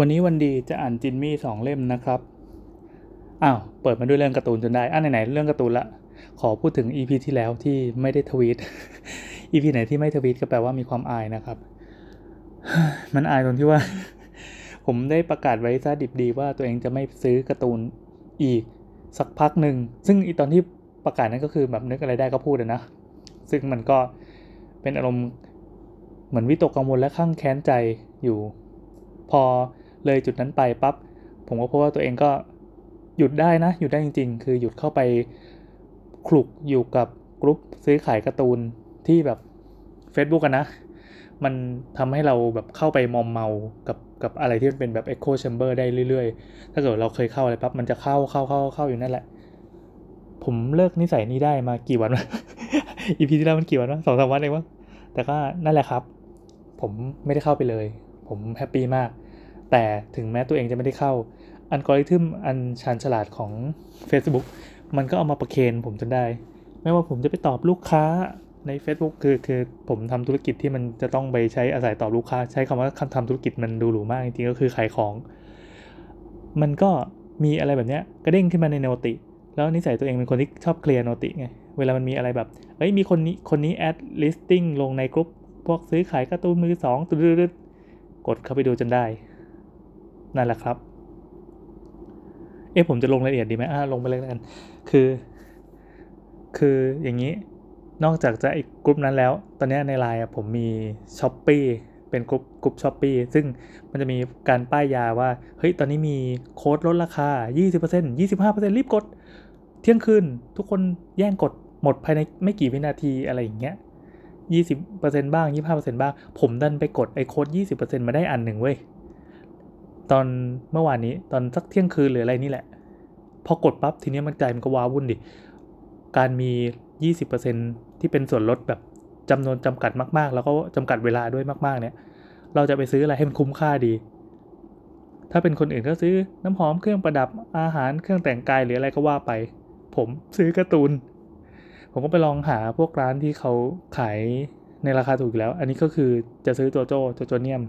วันนี้วันดีจะอ่านจินมี่สองเล่มนะครับ อ้าว เปิดมาด้วยเรื่องการ์ตูนจนได้อ่าไหนๆเรื่องการ์ตูนละ ขอพูดถึง EP ที่แล้วที่ไม่ได้ทวีต EP ไหนที่ไม่ทวีตก็แปลว่ามีความอายนะครับ มันอายตรงที่ว่า ผมได้ประกาศไว้ซะดิบดีว่าตัวเองจะไม่ซื้อการ์ตูนอีกสักพักหนึ่ง ซึ่งอีตอนที่ประกาศนั้นก็คือแบบนึกอะไรได้ก็พูดนะ ซึ่งมันก็เป็นอารมณ์เหมือนวิตกกังวลและข้างแค้นใจอยู่ พอ เลยจุดนั้นไปปับ๊บผมก็พบว่าตัวเองก็หยุดได้นะ หยุดได้จริง ๆ คือหยุดเข้าไปคลุกอยู่กับกรุ๊ปซื้อขายการ์ตูนที่แบบ Facebook กันนะ มันทำให้เราแบบเข้าไปมอมเมากับกับอะไรที่มันเป็นแบบ Echo Chamber ได้เรื่อยๆ ถ้าเกิดเราเคยเข้าอะไรปั๊บมันจะเข้าเข้าเข้าเข้าอยู่นั่นแหละ ผมเลิกนิสัยนี้ได้มากี่วันวะEP ที่แล้วมันกี่วันวะสองสามวันเองวะแต่ก็นั่นแหละครับ ผมไม่ได้เข้าไปเลย ผม happy มาก แต่ถึงแม้ตัวเองจะไม่ได้เข้า อัลกอริทึมอันชาญฉลาดของ Facebook มันก็เอามาประเคนผมจนได้ ไม่ว่าผมจะไปตอบลูกค้าใน Facebook คือคือผมทำธุรกิจที่มันจะต้องไปใช้อาศัยตอบลูกค้า ใช้คำว่าคำทำธุรกิจมันดูหรูมากจริงๆก็คือขายของ มันก็มีอะไรแบบเนี้ยกระเด้งขึ้นมาใน noti แล้วนิสัยตัวเองเป็นคนที่ชอบเคลียร์ noti ไงเวลามันมีอะไรแบบเอ้ยมีคนนี้คนนี้ add listing ลงในกลุ่มพวกซื้อขายการ์ตูนมือสองตึ๊ดกดเข้าไปดูจนได้ นั่นแหละครับ เอ๊ะผมจะลงรายละเอียดดีไหมอ่าลงไปเลยกัน คือ คืออย่างนี้ นอกจากจะไอ้กลุ่มนั้นแล้ว ตอนนี้ในไลน์ผมมี Shopee เป็นกลุ่มกลุ่ม Shopee ซึ่งมันจะมีการป้ายยาว่า เฮ้ย ตอนนี้มีโค้ดลดราคา 20% 25%รีบกด เที่ยงคืนทุกคนแย่งกดหมดภายในไม่กี่วินาทีอะไรอย่างเงี้ย20%บ้าง 25%บ้าง ผมดันไปกดไอ้โค้ด20%มาได้อันหนึ่งเว้ย ตอนเมื่อวานนี้ตอนสักเที่ยงคืนหรืออะไรนี่แหละ พอกดปั๊บทีนี้มันใจมันก็ว้าวุ่นดิ การมี 20%ที่เป็นส่วนลดแบบจำนวนจำกัดมาก ๆ แล้วก็จำกัดเวลาด้วยมากๆ เนี่ย เราจะไปซื้ออะไรให้มันคุ้มค่าดี ถ้าเป็นคนอื่นก็ซื้อน้ำหอมเครื่องประดับอาหารเครื่องแต่งกายหรืออะไรก็ว่าไป ผมซื้อการ์ตูน ผมก็ไปลองหาพวกร้านที่เขาขายในราคาถูกแล้ว อันนี้ก็คือจะซื้อโจโจโจโจเนียม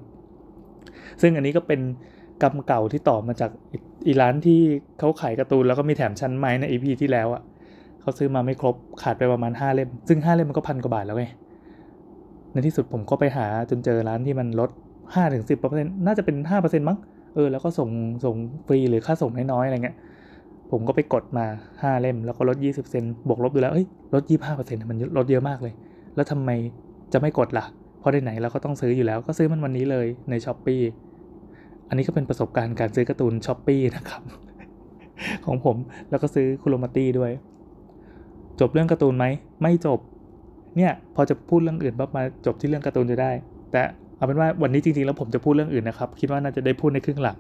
ซึ่งอันนี้ก็เป็น กรรมเก่าที่ต่อมาจากอีร้านที่เขาขายการ์ตูนแล้วก็มีแถมชั้นไม้ใน EP ที่แล้วอะ่ะเขาซื้อมาไม่ครบขาดไปประมาณ 5 เล่ม ซึ่ง 5 เล่มมันก็พันกว่าบาทแล้วไงในที่สุดผมก็ไปหาจนเจอร้านที่มันลด 5-10%น่าจะเป็น 5%มั้งเออแล้วก็ส่งส่งฟรีหรือค่าส่งน้อยๆอะไรเงี้ยผมก็ไปกดมา 5 เล่ม แล้วก็ลด 20 เซนบวกลบดูแล้วเอ้ยลด 25%มันลดเยอะมากเลย แล้วทำไมจะไม่กดล่ะ เพราะไหนๆเราก็ต้องซื้ออยู่แล้วก็ซื้อมันวันนี้เลยในช้อปปี อันนี้ก็เป็นประสบการณ์การซื้อการ์ตูนช้อปปีนะครับ ของผมแล้วก็ซื้อคุโรมาตี้ด้วย จบเรื่องการ์ตูนไหม ไม่จบ เนี่ย พอจะพูดเรื่องอื่นปั๊บมาจบที่เรื่องการ์ตูนจะได้ แต่เอาเป็นว่าวันนี้จริงๆ แล้วผมจะพูดเรื่องอื่นนะครับ คิดว่าน่าจะได้พูดในครึ่งหลัง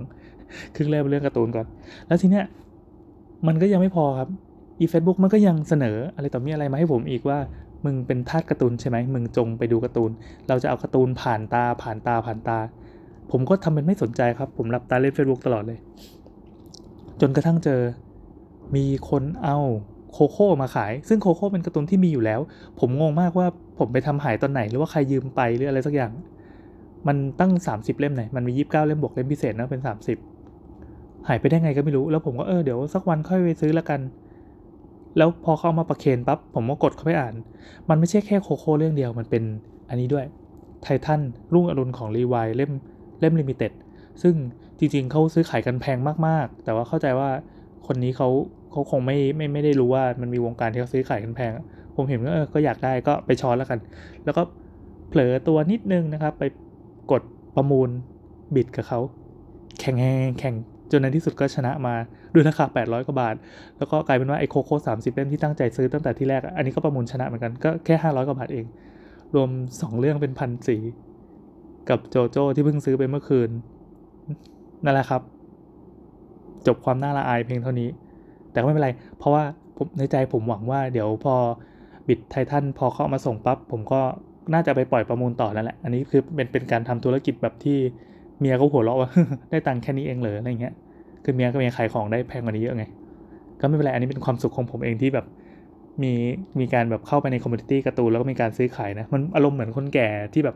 ครึ่งแรกเป็นเรื่องการ์ตูนก่อน แล้วทีเนี้ยมันก็ยังไม่พอครับอีเฟซบุ๊กมันก็ยังเสนออะไรต่อมีอะไรมาให้ผมอีกว่ามึงเป็นทาสการ์ตูนใช่ไหมมึงจงไปดูการ์ตูน เราจะเอาการ์ตูนผ่านตาผ่านตาผ่านตา ผมก็ทำเป็นไม่สนใจครับ ผมหลับตาเล่น Facebook ตลอดเลย จนกระทั่งเจอมีคนเอาโคโค่มาขาย ซึ่งโคโค่เป็นการ์ตูนที่มีอยู่แล้ว ผมงงมากว่าผมไปทำหายตอนไหน หรือว่าใครยืมไปหรืออะไรสักอย่าง มันตั้ง 30 เล่มไหน มันมี 29 เล่มบวกเล่มพิเศษนะเป็น 30 หายไปได้ไงก็ไม่รู้ แล้วผมก็เออเดี๋ยวสักวันค่อยไปซื้อละกัน แล้วพอเขามาประเคนปั๊บผมก็กดเข้าไปอ่าน มันไม่ใช่แค่โคโค่เรื่องเดียว มันเป็นอันนี้ด้วยไททันรุ่งอรุณของรีไวเล่ม เล่มลิมิเต็ดซึ่งจริงๆเขาซื้อขายกันแพงมากๆ แต่ว่าเข้าใจว่าคนนี้เขาเขาคงไม่ไม่ไม่ได้รู้ว่ามันมีวงการที่เขาซื้อขายกันแพง ผมเห็นว่าเออก็อยากได้ก็ไปช้อนแล้วกัน แล้วก็เผลอตัวนิดนึงนะครับ ไปกดประมูลบิดกับเขาแข่งแข่งจนในที่สุดก็ชนะมาด้วยราคา 800 กว่าบาท แล้วก็กลายเป็นว่าไอโคโค่30เล่มที่ตั้งใจซื้อตั้งแต่ที่แรก อันนี้ก็ประมูลชนะเหมือนกันก็แค่ 500 กว่าบาทเอง รวม 2 เรื่องเป็นพันสี กับโจโจ้ที่เพิ่งซื้อไปเมื่อคืน นั่นแหละครับ จบความน่าละอายเพียงเท่านี้ แต่ก็ไม่เป็นไร เพราะว่าผมในใจผมหวังว่าเดี๋ยวพอบิดไททันพอเขาเอามาส่งปั๊บผมก็น่าจะไปปล่อยประมูลต่อแล้วแหละ อันนี้คือเป็นเป็นการทำธุรกิจแบบที่เมียก็หัวเราะว่าได้ตังค์แค่นี้เองเลยอะไรเงี้ย คือเมียก็เมียขายของได้แพงกว่านี้เยอะไง ก็ไม่เป็นไร อันนี้เป็นความสุขของผมเองที่แบบมีมีการแบบเข้าไปในคอมมูนิตี้การ์ตูนแล้วก็มีการซื้อขายนะ มันอารมณ์เหมือนคนแก่ที่แบบ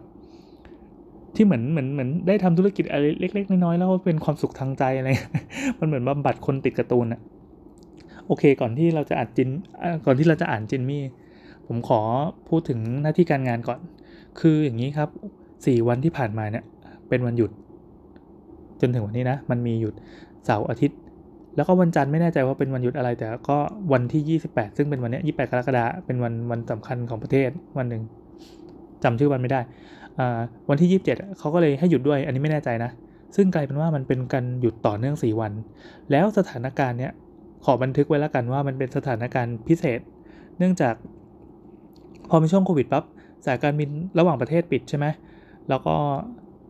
ที่เหมือนเหมือนเหมือนได้ทำธุรกิจอะไรเล็ก ๆ น้อยๆแล้วเป็นความสุขทางใจอะไร มันเหมือนบำบัดคนติดการ์ตูนอะโอเค ก่อนที่เราจะอ่านจินก่อนที่เราจะอ่านจินมี่ ผมขอพูดถึงหน้าที่การงานก่อน คืออย่างนี้ครับสี่วันที่ผ่านมาเนี่ย เป็นวันหยุด จนถึงวันนี้นะ มันมีหยุดเสาร์อาทิตย์ แล้วก็วันจันทร์ไม่แน่ใจว่าเป็นวันหยุดอะไร แต่ก็วันที่ 28 ซึ่งเป็นวันนี้28 กรกฎาคมเป็นวันวันสำคัญของประเทศวันหนึ่งจำชื่อวันไม่ได้ วันที่ 27 เขาก็เลยให้หยุดด้วย อันนี้ไม่แน่ใจนะ ซึ่งกลายเป็นว่ามันเป็นการหยุดต่อเนื่อง 4 วัน แล้วสถานการณ์เนี้ยขอบันทึกไว้แล้วกันว่ามันเป็นสถานการณ์พิเศษ เนื่องจากพอมีช่วงโควิดปั๊บสายการบินระหว่างประเทศปิดใช่ไหมแล้วก็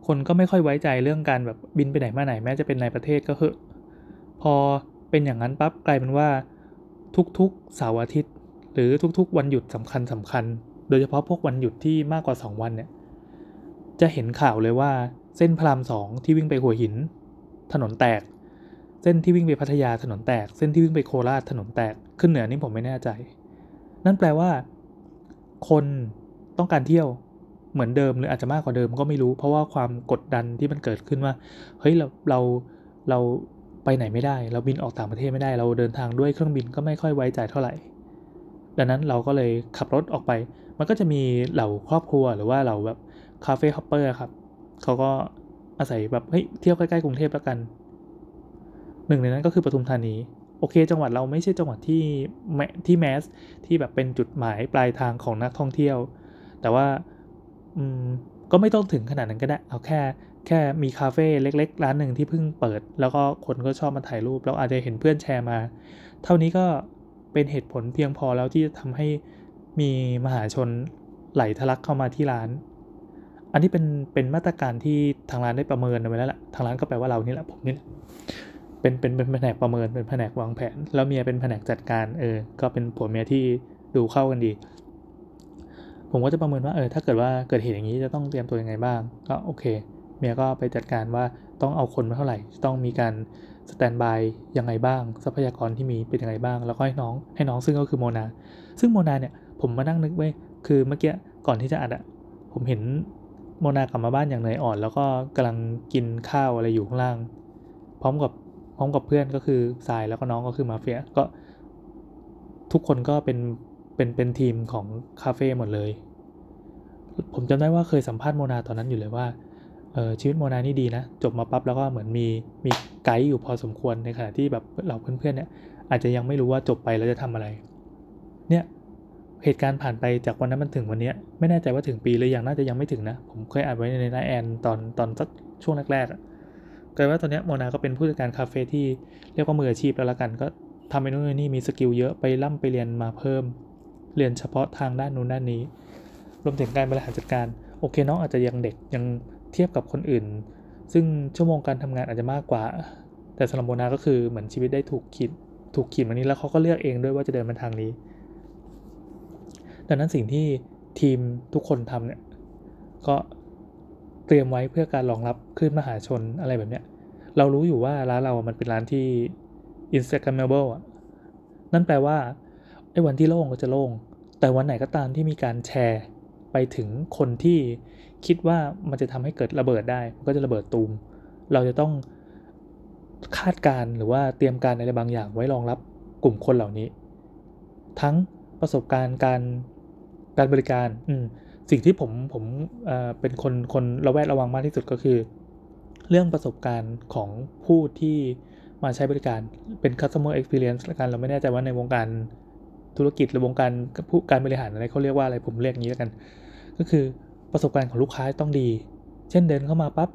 คนก็ไม่ค่อยไว้ใจเรื่องการแบบบินไปไหนมาไหนแม้จะเป็นในประเทศก็คือพอเป็นอย่างนั้นปั๊บกลายเป็นว่าทุกๆเสาร์อาทิตย์ หรือทุกๆ วันหยุดสำคัญสำคัญ โดยเฉพาะพวกวันหยุดที่มากกว่า 2 วันเนี่ย จะเห็นข่าวเลยว่าเส้นพระรามสองที่วิ่งไปหัวหิน ถนนแตก เส้นที่วิ่งไปพัทยาถนนแตก เส้นที่วิ่งไปโคราชถนนแตกขึ้นเหนือนี่ผมไม่แน่ใจ นั่นแปลว่า คนต้องการเที่ยวเหมือนเดิมหรืออาจจะมากกว่าเดิมก็ไม่รู้ เพราะว่าความกดดันที่มันเกิดขึ้นว่าเฮ้ยเราเราเราไปไหนไม่ได้ เราบินออกต่างประเทศไม่ได้ เราเดินทางด้วยเครื่องบินก็ไม่ค่อยไว้ใจเท่าไหร่ ดังนั้นเราก็เลยขับรถออกไป มันก็จะมีเหล่าครอบครัวหรือว่าเหล่าแบบ cafe hopper ครับเขาก็อาศัยแบบเฮ้ยเที่ยวใกล้ๆกรุงเทพแล้วกัน หนึ่งในนั้นก็คือปทุมธานี โอเค จังหวัดเราไม่ใช่จังหวัดที่แมที่แมสที่แบบเป็นจุดหมายปลายทางของนักท่องเที่ยว แต่ว่าอืมก็ไม่ต้องถึงขนาดนั้นก็ได้ เอาแค่แค่มีคาเฟ่เล็ก ๆ ร้านหนึ่งที่เพิ่งเปิด แล้วก็คนก็ชอบมาถ่ายรูป เราอาจจะเห็นเพื่อนแชร์มา เท่านี้ก็เป็นเหตุผลเพียงพอแล้วที่จะทำให้มีมหาชนไหลทะลักเข้ามาที่ร้าน อันนี้เป็นเป็นมาตรการที่ทางร้านได้ประเมินไว้แล้วแหละทางร้านก็แปลว่าเรานี่แหละผมนี่แหละเป็นเป็นเป็นแผนกประเมินเป็นแผนกวางแผน แล้วเมียเป็นแผนกจัดการเออ ก็เป็นผัวเมียที่ดูเข้ากันดี ผมก็จะประเมินว่าเออถ้าเกิดว่าเกิดเหตุอย่างนี้จะต้องเตรียมตัวยังไงบ้างก็โอเค เมียก็ไปจัดการว่าต้องเอาคนมาเท่าไหร่ ต้องมีการสแตนบายยังไงบ้าง ทรัพยากรที่มีเป็นยังไงบ้าง แล้วก็ให้น้องให้น้องซึ่งก็คือโมนา ซึ่งโมนาเนี่ยผมมานั่งนึกไว้คือเมื่อกี้ก่อนที่จะอัดอะผมเห็น โมนากลับมาบ้านอย่างเหนื่อยอ่อน แล้วก็กำลังกินข้าวอะไรอยู่ข้างล่าง พร้อมกับพร้อมกับเพื่อนก็คือสายแล้วก็น้องก็คือมาเฟียก็ทุกคนก็เป็นเป็นเป็นทีมของคาเฟ่หมดเลย ผมจำได้ว่าเคยสัมภาษณ์โมนาตอนนั้นอยู่เลยว่าเออชีวิตโมนานี่ดีนะ จบมาปั๊บแล้วก็เหมือนมีมีไกด์อยู่พอสมควรในขณะที่แบบเราเพื่อนๆเนี่ยอาจจะยังไม่รู้ว่าจบไปแล้วจะทำอะไร เนี่ย เหตุการณ์ผ่านไปจากวันนั้นมันถึงวันนี้ไม่แน่ใจว่าถึงปีหรือยังน่าจะยังไม่ถึงนะ ผมเคยอ่านไว้ในหน้าแอนตอนตอนสักช่วงแรกๆกลายว่าตอนนี้โมนาก็เป็นผู้จัดการคาเฟ่ที่เรียกว่ามืออาชีพแล้วละกัน ก็ทำไปนู่นนี่มี skill เยอะไปร่ำไปเรียนมาเพิ่ม เรียนเฉพาะทางด้านนู้นด้านนี้ รวมถึงการบริหารจัดการโอเคน้องอาจจะยังเด็กยังเทียบกับคนอื่น ซึ่งชั่วโมงการทำงานอาจจะมากกว่า แต่สำหรับโมนาก็คือเหมือนชีวิตได้ถูกขีดถูกขีดมานี้แล้วเขาก็เลือกเองด้วยว่าจะเดินมาทางนี้ ดังนั้นสิ่งที่ทีมทุกคนทำเนี่ย ก็เตรียมไว้เพื่อการรองรับคลื่นมหาชนอะไรแบบเนี้ย เรารู้อยู่ว่าร้านเรามันเป็นร้านที่ Instagramable อะ นั่นแปลว่าไอ้วันที่โล่งก็จะโล่ง แต่วันไหนก็ตามที่มีการแชร์ไปถึงคนที่คิดว่ามันจะทำให้เกิดระเบิดได้ มันก็จะระเบิดตูม เราจะต้องคาดการหรือว่าเตรียมการอะไรบางอย่างไว้รองรับกลุ่มคนเหล่านี้ ทั้งประสบการณ์การ การบริการอืสิ่งที่ผมผมเเป็นคนคนระแวดระวังมากที่สุดก็คือ เรื่องประสบการณ์ของผู้ที่มาใช้บริการเป็น customer experience ละกันเราไม่แน่ใจว่าในวงการธุรกิจหรือวงการผู้การบริหารอะไรเขาเรียกว่าอะไรผมเรียกอย่างนี้แล้วกัน ก็คือประสบการณ์ของลูกค้าต้องดี เช่นเดินเข้ามาปับ๊บ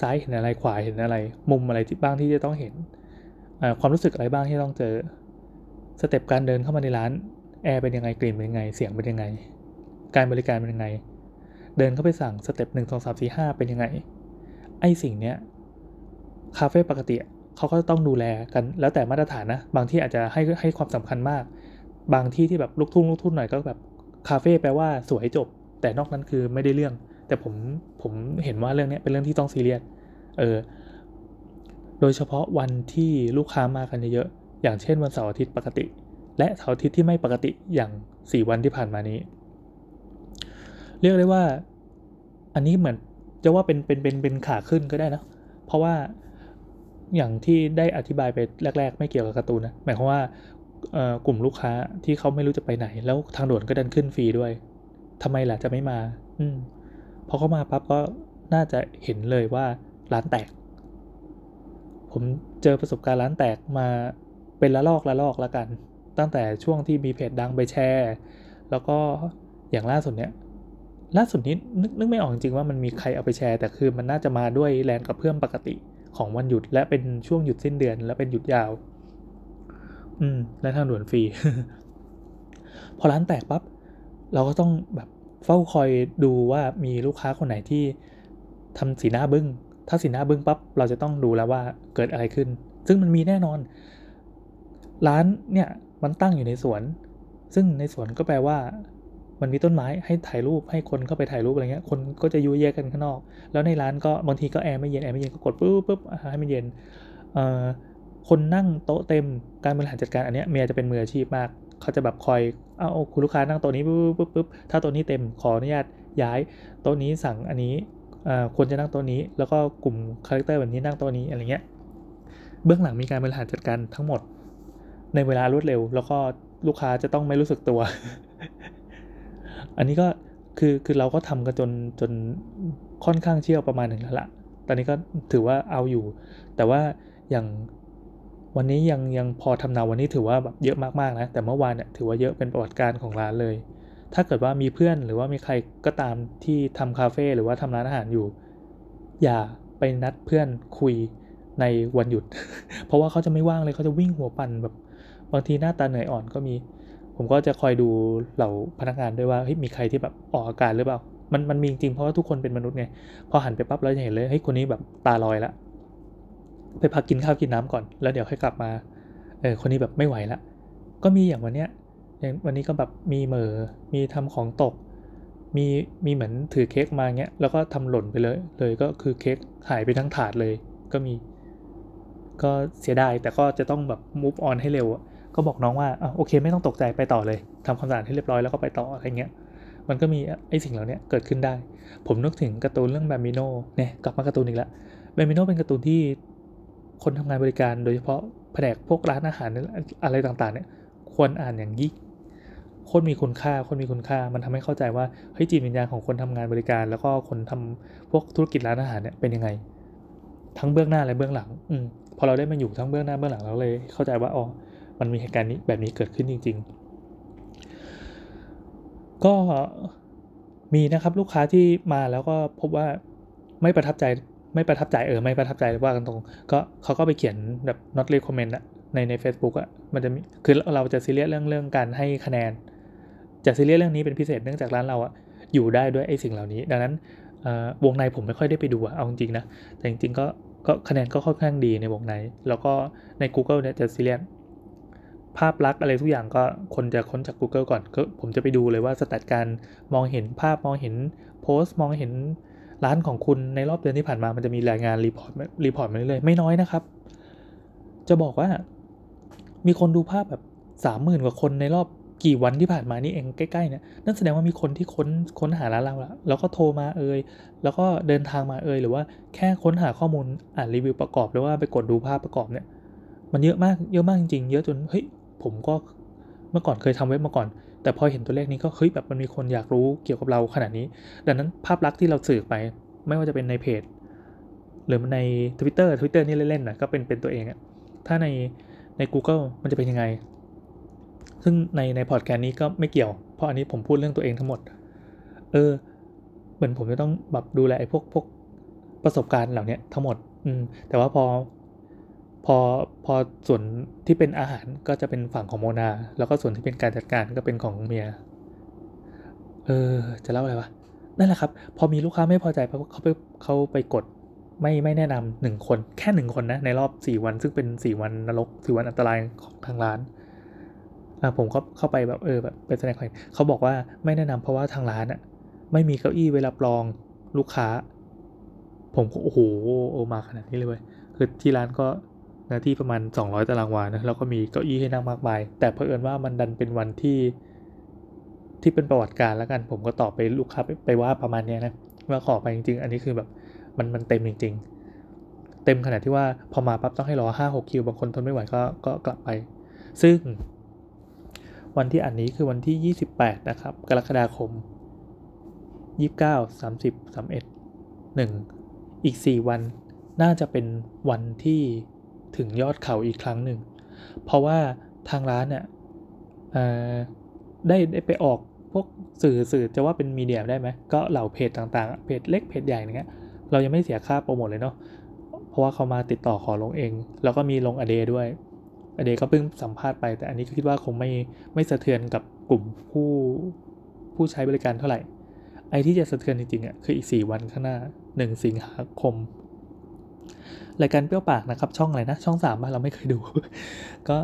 ซ้ายเห็นอะไรขวาเห็นอะไร มุมอะไรที่บ้างที่จะต้องเห็นความรู้สึกอะไรบ้างที่ต้องเจอ step การเดินเข้ามาในร้าน แอร์เป็นยังไงกลิ่นเป็นยังไงเสียงเป็นยังไง การบริการเป็นยังไง เดินเข้าไปสั่ง step หนึ่งสองสามสี่ห้าเป็นยังไง ไอ้สิ่งเนี้ยคาเฟ่ปกติเขาก็ต้องดูแลกันแล้วแต่มาตรฐานนะ บางที่อาจจะให้ให้ความสำคัญมาก บางที่ที่แบบลูกทุ่งลูกทุ่งหน่อยก็แบบคาเฟ่แปลว่าสวยจบ แต่นอกนั้นคือไม่ได้เรื่อง แต่ผมผมเห็นว่าเรื่องนี้เป็นเรื่องที่ต้องซีเรียสเออโดยเฉพาะวันที่ลูกค้ามากันเยอะๆอย่างเช่นวันเสาร์อาทิตย์ปกติ และเสาร์อาทิตย์ที่ไม่ปกติอย่าง 4 วันที่ผ่านมานี้ เรียกได้ว่าอันนี้เหมือนจะว่าเป็นเป็นเป็นเป็นขาขึ้นก็ได้นะ เพราะว่าอย่างที่ได้อธิบายไปแรก ๆ ไม่เกี่ยวกับการ์ตูนนะหมายความว่ากลุ่มลูกค้าที่เขาไม่รู้จะไปไหน แล้วทางด่วนก็ดันขึ้นฟรีด้วยทำไมล่ะจะไม่มา อืมพอเขามาปั๊บก็น่าจะเห็นเลยว่าร้านแตก ผมเจอประสบการณ์ร้านแตกมาเป็นละลอกละลอกละกัน ตั้งแต่ช่วงที่มีเพจดังไปแชร์ แล้วก็อย่างล่าสุดเนี้ยล่าสุดนี้นึกนึกไม่ออกจริงว่ามันมีใครเอาไปแชร์ แต่คือมันน่าจะมาด้วยแรงกับเพื่อมปกติของวันหยุด และเป็นช่วงหยุดสิ้นเดือน และเป็นหยุดยาว อืม และทางด่วนฟรี พอร้านแตกปับ๊บเราก็ต้องแบบเฝ้าคอยดูว่ามีลูกค้าคนไหนที่ทำสีหน้าบึง้ง ถ้าสีหน้าบึ้งปับ๊บเราจะต้องดูแล้วว่าเกิดอะไรขึ้น ซึ่งมันมีแน่นอน ร้านเนี่ย มันตั้งอยู่ในสวน ซึ่งในสวนก็แปลว่า มันมีต้นไม้ให้ถ่ายรูปให้คนเข้าไปถ่ายรูปอะไรเงี้ย คนก็จะยุ่ยแยกกันข้างนอก แล้วในร้านก็บางทีก็แอร์ไม่เย็นแอร์ไม่เย็นก็กดปุ๊บปุ๊บให้มันเย็นคนนั่งโต๊ะเต็มการบริหารจัดการอันเนี้ยเมียจะเป็นมืออาชีพมาก เขาจะแบบคอยเอาคุณลูกค้านั่งโต๊ะนี้ปุ๊บปุ๊บปุ๊บถ้าโต๊ะนี้เต็มขออนุญาตย้ายโต๊ะนี้สั่งอันนี้ควรจะนั่งโต๊ะนี้ แล้วก็กลุ่ม character แบบนี้นั่งโต๊ะนี้อะไรเงี้ยเบื้องหลังมีการบริหารจัดการทั้งหมด ในเวลารวดเร็ว แล้วก็ลูกค้าจะต้องไม่รู้สึกตัว อันนี้ก็คือคือเราก็ทำกันจนจนค่อนข้างเชี่ยวประมาณหนึ่งแล้วละตอนนี้ก็ถือว่าเอาอยู่ แต่ว่าอย่างวันนี้ยังยังพอทำนาวันนี้ถือว่าแบบเยอะมากๆนะ แต่เมื่อวานเนี่ยถือว่าเยอะเป็นประวัติการของร้านเลย ถ้าเกิดว่ามีเพื่อนหรือว่ามีใครก็ตามที่ทำคาเฟ่หรือว่าทำร้านอาหารอยู่ อย่าไปนัดเพื่อนคุยในวันหยุด เพราะว่าเขาจะไม่ว่างเลยเขาจะวิ่งหัวปั่นแบบ บางทีหน้าตาเหนื่อยอ่อนก็มี ผมก็จะคอยดูเหล่าพนักงานด้วยว่าเฮ้ยมีใครที่แบบออกอาการหรือเปล่า มันมันมีจริงเพราะว่าทุกคนเป็นมนุษย์ไงพอหันไปปั๊บเราจะเห็นเลยเฮ้ยคนนี้แบบตาลอยละไปพักกินข้าวกินน้ำก่อน แล้วเดี๋ยวค่อยกลับมาเออคนนี้แบบไม่ไหวละก็มีอย่างวันเนี้ยอย่างวันนี้ก็แบบมีเหมอมีทำของตก มีมีเหมือนถือเค้กมาเงี้ยแล้วก็ทำหล่นไปเลย เลยก็คือเค้กหายไปทั้งถาดเลย ก็มี ก็เสียดายแต่ก็จะต้องแบบ move on ให้เร็วอะ ก็บอกน้องว่าอโอเค ไม่ต้องตกใจไปต่อเลยทำความสะอาดให้เรียบร้อยแล้วก็ไปต่ออะไรเงี้ย มันก็มีไอ้สิ่งเหล่านี้เกิดขึ้นได้ ผมนึกถึงการ์ตูนเรื่องแบมิโนเนี่ยกลับมาการ์ตูนอีกแล้วแบมิโนเป็นการ์ตูนที่คนทำงานบริการโดยเฉพาะแผนกพวกร้านอาหารอะไรต่างๆ เนี่ย ควรอ่านอย่างยิ่งคนมีคุณค่าคนมีคุณค่า มันทำให้เข้าใจว่าเฮ้ยจิตวิญญาณของคนทำงานบริการ แล้วก็คนทำพวกธุรกิจร้านอาหารเนี่ยเป็นยังไง ทั้งเบื้องหน้าและเบื้องหลัง อืมพอเราได้มาอยู่ทั้งเบื้องหน้าเบื้องหลังเราเลยเข้าใจว่าอ๋อ มันมีเหตุการณ์นี้แบบนี้เกิดขึ้นจริง ๆ ก็มีนะครับลูกค้าที่มาแล้วก็พบว่าไม่ประทับใจไม่ประทับใจเออไม่ประทับใจว่ากันตรงก็เขาก็ไปเขียนแบบ not recommend อะในใน a c e b o o k อะมันจะมีคือเราจะซีเรียสเรื่องเรื่องการให้คะแนน จะซีเรียสเรื่องนี้เป็นพิเศษเนื่องจากร้านเราอะอยู่ได้ด้วยไอ้สิ่งเหล่านี้ ดังนั้นวงในผมไม่ค่อยได้ไปดูอะเอาจริงนะแต่จริงๆก็ก็คะแนนก็ค่อนข้างดีในวงใน แล้วก็ใน Google เนี่ยจะซีเรียส ภาพลักษณ์อะไรทุกอย่างก็คนจะค้นจาก Google ก่อนก็ผมจะไปดูเลยว่า stat การมองเห็นภาพมองเห็นโพสต์มองเห็นร้านของคุณในรอบเดือนที่ผ่านมามันจะมีรายงาน report report มาเรื่อยๆไม่น้อยนะครับ จะบอกว่า มีคนดูภาพแบบสามหมื่นกว่าคนในรอบกี่วันที่ผ่านมานี่เองใกล้ๆเนี่ยนั่นแสดงว่ามีคนที่ค้นค้นหาร้านเราแล้วแล้วก็โทรมาเอ่ยแล้วก็เดินทางมาเอ่ยหรือว่าแค่ค้นหาข้อมูลอ่านรีวิวประกอบหรือว่าไปกดดูภาพประกอบเนี่ย มันเยอะมากเยอะมากจริงๆเยอะจนเฮ้ย ผมก็เมื่อก่อนเคยทำเว็บมาก่อน แต่พอเห็นตัวเลขนี้ก็เฮ้ยแบบมันมีคนอยากรู้เกี่ยวกับเราขนาดนี้ ดังนั้นภาพลักษณ์ที่เราสื่อไป ไม่ว่าจะเป็นในเพจ หรือใน Twitter Twitter นี่เล่นๆนะก็เป็นเป็นตัวเองอะถ้าในใน Google มันจะเป็นยังไง ซึ่งในในพอดแคสต์นี้ก็ไม่เกี่ยว เพราะอันนี้ผมพูดเรื่องตัวเองทั้งหมด เออ เหมือนผมจะต้องแบบดูแลไอ้พวกพวกประสบการณ์เหล่านี้ทั้งหมด อืม แต่ว่าพอ พอพอส่วนที่เป็นอาหารก็จะเป็นฝั่งของโมนา แล้วก็ส่วนที่เป็นการจัดการก็เป็นของเมีย เออ จะเล่าอะไรวะ นั่นแหละครับ พอมีลูกค้าไม่พอใจเขาไปเขาไปกดไม่ไม่แนะนำหนึ่งคน แค่หนึ่งคนนะ ในรอบสี่วันซึ่งเป็นสี่วันนรกสี่วันอันตรายของทางร้านอ่าผมก็เข้าไปแบบเออแบบเป็นแสดงความเขาบอกว่าไม่แนะนำเพราะว่าทางร้านอะไม่มีเก้าอี้เวลาปลองลูกค้า ผมก็โอ้โหโอมาขนาดนี้เลยเว้ยคือที่ร้านก็ นะที่ประมาณ 200 ตารางวานะแล้วก็มีเก้าอี้ให้นั่งมากมาย แต่เผอิญว่ามันดันเป็นวันที่ที่เป็นประวัติการแล้วกัน ผมก็ตอบไปลูกค้าไปไปว่าประมาณนี้นะว่าขอไปจริง ๆ อันนี้คือแบบมันมันเต็มจริง ๆ เต็มขนาดที่ว่าพอมาปั๊บต้องให้รอห้าหกคิวบางคนทนไม่ไหวก็ก็กลับไป ซึ่ง วันที่อันนี้คือวันที่ 28 นะครับ กรกฎาคม 29 30 31 1 อีก 4 วันน่าจะเป็นวันที่ ถึงยอดเขาอีกครั้งหนึ่ง เพราะว่าทางร้านเนี่ยได้ได้ไปออกพวกสื่อสื่อจะว่าเป็นมีเดียได้ไหมก็เหล่าเพจต่างๆ เพจเล็กเพจใหญ่อย่างเงี้ยเรายังไม่เสียค่าโปรโมทเลยเนาะเพราะว่าเขามาติดต่อขอลงเอง แล้วก็มีลงอเดด้วยอเดก็เพิ่งสัมภาษณ์ไป แต่อันนี้ก็คิดว่าคงไม่ไม่สะเทือนกับกลุ่มผู้ผู้ใช้บริการเท่าไหร่ ไอที่จะสะเทือนจริงๆอะคืออีก 4 วันข้างหน้า 1 สิงหาคม รายการเปรี้ยวปากนะครับ ช่องอะไรนะช่องสามบ้านเราไม่เคยดู ก็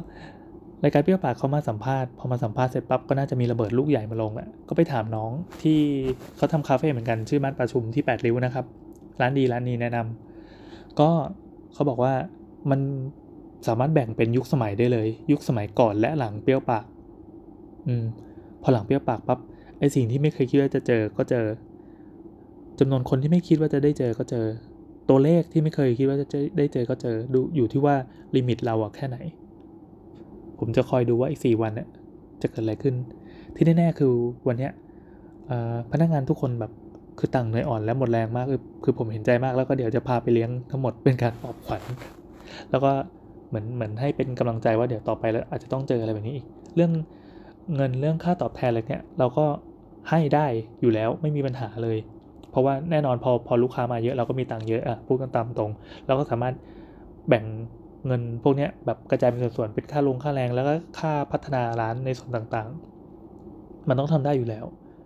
รายการเปรี้ยวปากเขามาสัมภาษณ์พอมาสัมภาษณ์เสร็จปั๊บก็น่าจะมีระเบิดลูกใหญ่มาลงแหละก็ไปถามน้องที่เขาทำคาเฟ่เหมือนกันชื่อบ้าประชุมที่8ริ้วนะครับ ร้านดีร้านนี้แนะนำก็เขาบอกว่ามันสามารถแบ่งเป็นยุคสมัยได้เลย ยุคสมัยก่อนและหลังเปรี้ยวปาก อืมพอหลังเปรี้ยวปากปั๊บไอสิ่งที่ไม่เคยคิดว่าจะเจอก็เจอจำนวนคนที่ไม่คิดว่าจะได้เจอก็เจอ ตัวเลขที่ไม่เคยคิดว่าจะได้เจอก็เจอดูอยู่ที่ว่าลิมิตเราอะแค่ไหน ผมจะคอยดูว่าอีกสี่วันเนี่ยจะเกิดอะไรขึ้น ที่แน่ๆคือวันเนี้ยพนักงานทุกคนแบบคือต่างเหนื่อยอ่อนและหมดแรงมากคือคือผมเห็นใจมากแล้วก็เดี๋ยวจะพาไปเลี้ยงทั้งหมดเป็นการปลอบขวัญแล้วก็เหมือนเหมือนให้เป็นกำลังใจว่าเดี๋ยวต่อไปแล้วอาจจะต้องเจออะไรแบบนี้อีกเรื่องเงินเรื่องค่าตอบแทนอะไรเนี่ยเราก็ให้ได้อยู่แล้วไม่มีปัญหาเลย เพราะว่าแน่นอนพอพอลูกค้ามาเยอะเราก็มีตังค์เยอะอะพูดกันตามตรง เราก็สามารถแบ่งเงินพวกนี้แบบกระจายเป็นส่วนๆเป็นค่าลงค่าแรงแล้วก็ค่าพัฒนาร้านในส่วนต่างๆ มันต้องทำได้อยู่แล้ว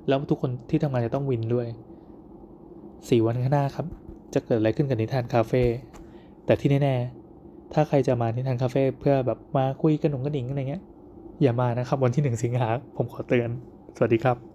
แล้วทุกคนที่ทำงานจะต้องวินด้วยสี่วันข้างหน้าครับ จะเกิดอะไรขึ้นกับนิทานคาเฟ่แต่ที่แน่ๆถ้าใครจะมานิทานคาเฟ่เพื่อแบบมาคุยกันหนุ่งกระดิ่งอะไรเงี้ยอย่ามานะครับวันที่หนึ่งสิงหาผมขอเตือน สวัสดีครับ